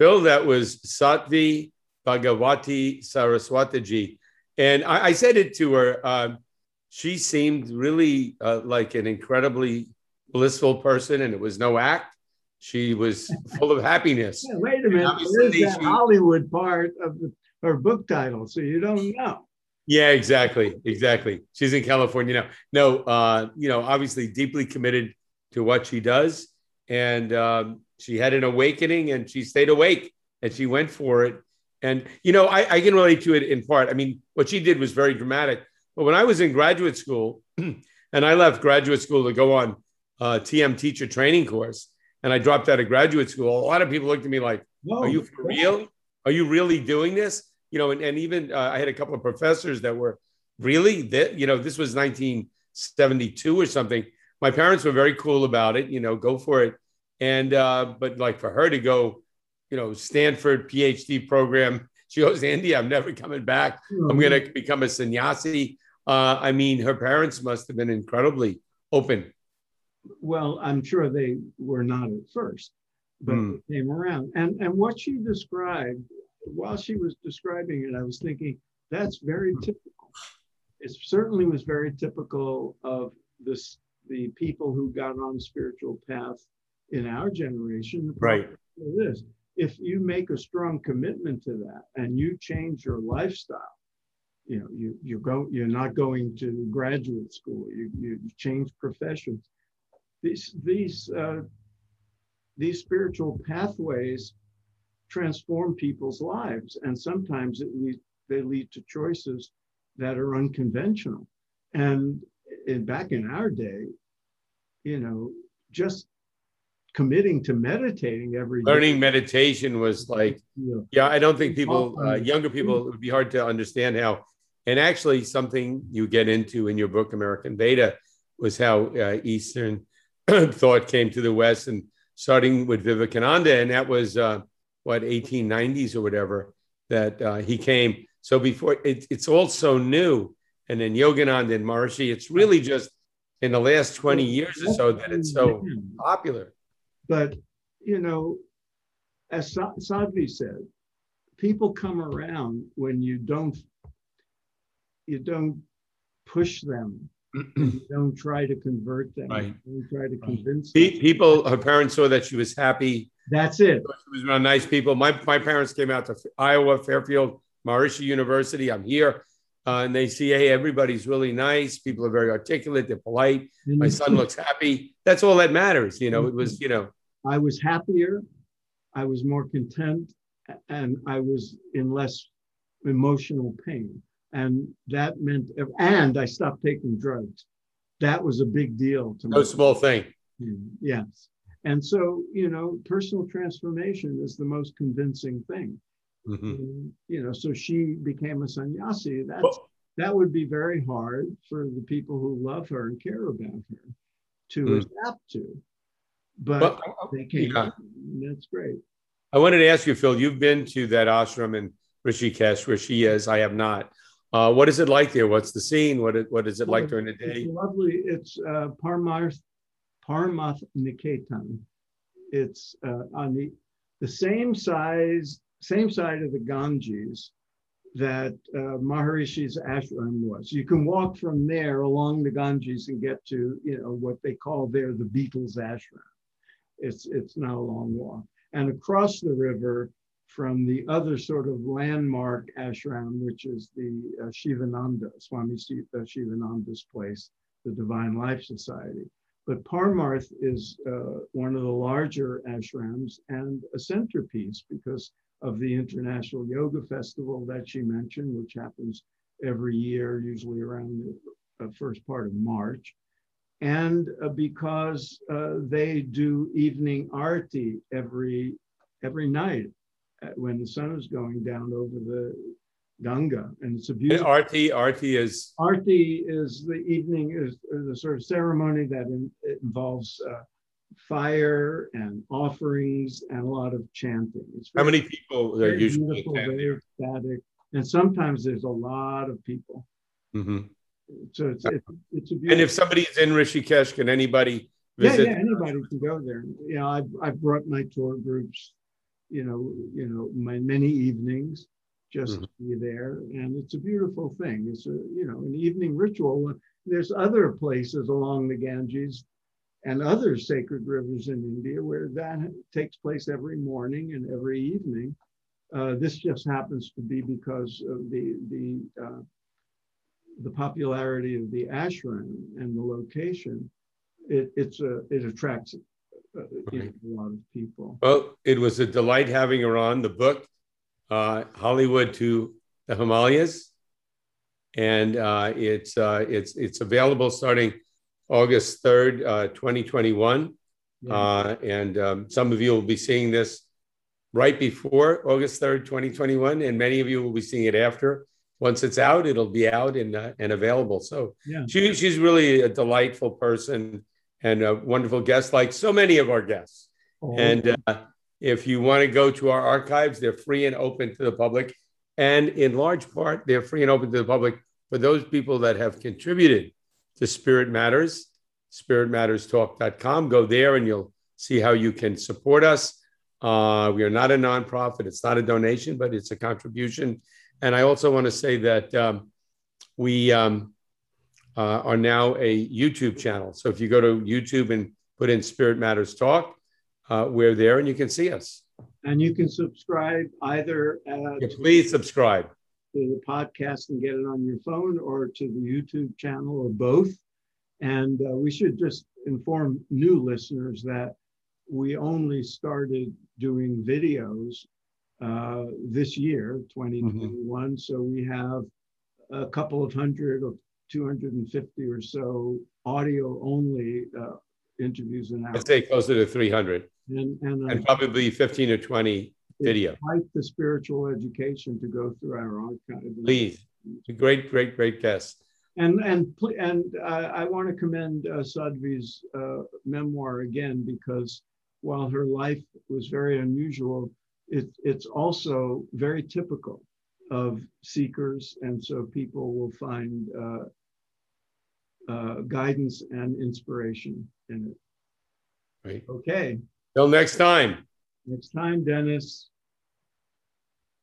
Phil, that was Sadhvi Bhagawati Saraswatiji. And I, I said it to her. Um, she seemed really uh, like an incredibly blissful person, and it was no act. She was full of happiness. Yeah, wait a minute. There's that she, Hollywood part of the, her book title, so you don't know. Yeah, exactly, exactly. She's in California now. No, uh, you know, obviously deeply committed to what she does, and um, she had an awakening, and she stayed awake, and she went for it. And you know, I, I can relate to it in part. I mean, what she did was very dramatic. But when I was in graduate school, and I left graduate school to go on uh, TM teacher training course, and I dropped out of graduate school, a lot of people looked at me like, "Are you for real? Are you really doing this?" you know, and, and even uh, I had a couple of professors that were really that, you know, this was 1972 or something. My parents were very cool about it, you know, go for it. And, uh, but like for her to go, you know, Stanford PhD program, she goes, Andy, I'm never coming back. I'm going to become a sannyasi. Uh, I mean, her parents must have been incredibly open. Well, I'm sure they were not at first, but mm. came around. And and what she described while she was describing it, I was thinking that's very typical. It certainly was very typical of this the people who got on spiritual path in our generation. Right. This, if you make a strong commitment to that and you change your lifestyle, you know, you you go, you're not going to graduate school. You you change professions. These these uh, these spiritual pathways transform people's lives. And sometimes it lead, they lead to choices that are unconventional. And in, back in our day, you know, just committing to meditating every learning day. meditation was like yeah. yeah i don't think people uh, younger people it would be hard to understand how and actually something you get into in your book american veda was how uh, eastern thought came to the west and starting with vivekananda and that was uh, what 1890s or whatever that uh, he came. So before it, it's all so new, and then Yogananda and Maharishi, it's really just in the last 20 years or so that it's so popular. But you know, as Sadhvi said, people come around when you don't you don't push them. you don't try to convert them. Right. You don't try to convince them. People, her parents saw that she was happy that's it. It was around nice people. My, my parents came out to Iowa, Fairfield, Maharishi University. I'm here. Uh, and they see, hey, everybody's really nice. People are very articulate. They're polite. My son looks happy. That's all that matters. You know, it was, you know. I was happier. I was more content. And I was in less emotional pain. And that meant, and I stopped taking drugs. That was a big deal to me. No small thing. Yes. And so, you know, personal transformation is the most convincing thing. Mm-hmm. And, you know, so she became a sannyasi. That's well, that would be very hard for the people who love her and care about her to mm. adapt to. But well, they came. Yeah. That's great. I wanted to ask you, Phil. You've been to that ashram in Rishikesh where she is. I have not. Uh, what is it like there? What's the scene? What, what is it like during the day? It's lovely. It's uh, Parmarth Paramath Niketan. It's uh, on the, the same size, same side of the Ganges that uh, Maharishi's ashram was. You can walk from there along the Ganges and get to, you know, what they call there the Beatles ashram. It's, it's not a long walk. And across the river from the other sort of landmark ashram, which is the uh, Shivananda, Swami Shivananda's place, the Divine Life Society. But Parmarth is uh, one of the larger ashrams and a centerpiece because of the International Yoga Festival that she mentioned, which happens every year, usually around the uh, first part of March. And uh, because uh, they do evening arti every, every night uh, when the sun is going down over the Ganga, and it's a beautiful. Arti, Arti is Arti is the evening is, the sort of ceremony that in, involves uh, fire and offerings and a lot of chanting. It's very, How many people are usually beautiful, very ecstatic, and sometimes there's a lot of people. Mm-hmm. So it's, it's, it's a beautiful. And if somebody's in Rishikesh, can anybody visit? Yeah, yeah, anybody can go there. You know, I've, I've brought my tour groups you know, you know, my many evenings just mm-hmm. to be there, and it's a beautiful thing. It's a you know an evening ritual. There's other places along the Ganges and other sacred rivers in India where that takes place every morning and every evening. Uh, this just happens to be because of the the uh, the popularity of the ashram and the location. It it's a it attracts uh, right. a lot of people. Well, it was a delight having her on. The book, uh, Hollywood to the Himalayas, and uh, it's uh, it's it's available starting August third, uh, twenty twenty one, uh, and um, some of you will be seeing this right before August third, twenty twenty one, and many of you will be seeing it after. Once it's out, it'll be out and uh, and available. So yeah. she, she's really a delightful person and a wonderful guest, like so many of our guests. Oh. And uh, if you want to go to our archives, they're free and open to the public. And in large part, they're free and open to the public for those people that have contributed to Spirit Matters, spiritmatterstalk.com. Go there and you'll see how you can support us. Uh, we are not a nonprofit, it's not a donation, but it's a contribution. And I also want to say that um, we um, uh, are now a YouTube channel. So if you go to YouTube and put in Spirit Matters Talk, uh, we're there and you can see us. And you can subscribe either yeah, please subscribe to the podcast and get it on your phone or to the YouTube channel or both. And uh, we should just inform new listeners that we only started doing videos uh, this year, 2021. Mm-hmm. So we have a couple of hundred or 250 or so audio only uh, interviews an hour. I'd say closer to 300. And, and, and probably 15 or 20 video. Quite the spiritual education to go through our archive. Please, a great, great, great guest. And and and uh, I want to commend uh, Sadhvi's uh, memoir again because while her life was very unusual, it, it's also very typical of seekers, and so people will find uh, uh, guidance and inspiration in it. Right. Okay. Till next time. Next time, Dennis.